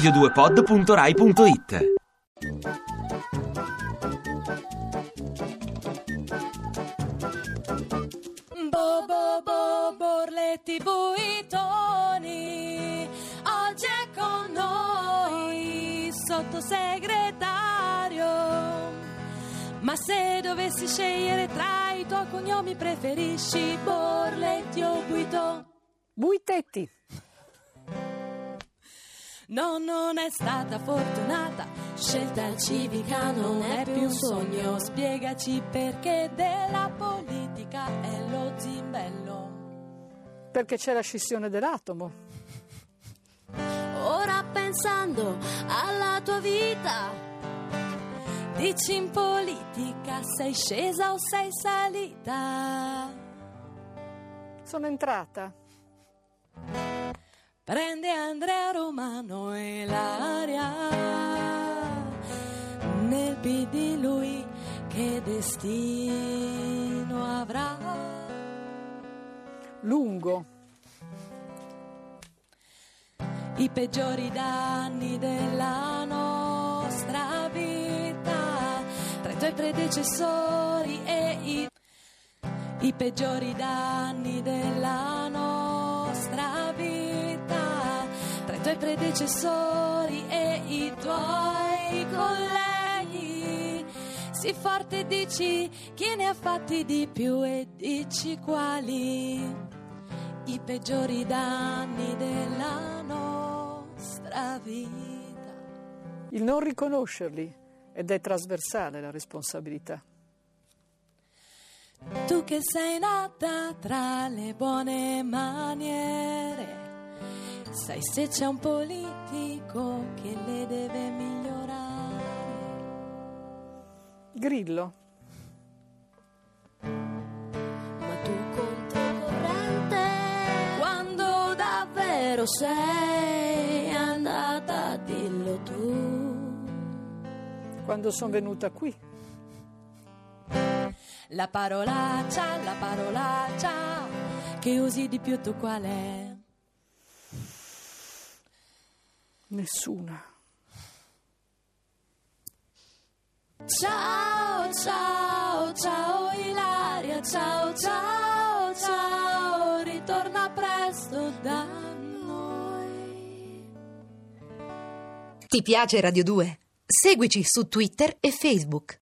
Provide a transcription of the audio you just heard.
radio2pod.rai.it Bo bo bo borletti buitoni Oggi è con noi sottosegretario Ma se dovessi scegliere tra i tuoi cognomi preferisci Borletti o Buito? Buitetti. No, non è stata fortunata. Scelta civica non è più un sogno. Spiegaci perché della politica è lo zimbello. Perché c'è la scissione dell'atomo. Ora pensando alla tua vita, dici in politica sei scesa o sei salita? Sono entrata. Prende Andrea Romano e l'aria nel PD lui che destino avrà. Lungo. I peggiori danni della nostra vita tra i tuoi predecessori e i i peggiori danni della nostra vita i tuoi predecessori e i tuoi colleghi. Sii forte e dici chi ne ha fatti di più e dici quali i peggiori danni della nostra vita. Il non riconoscerli ed è trasversale la responsabilità. Tu che sei nata tra le buone maniere, sai se c'è un politico che le deve migliorare. Grillo. Ma tu controcorrente, quando davvero sei andata, dillo tu. Quando sono venuta qui. La parolaccia, la parolaccia che usi di più tu qual è? Nessuna. Ciao, ciao, ciao Ilaria, ciao, ciao, ciao, ritorna presto da noi. Ti piace Radio 2? Seguici su Twitter e Facebook.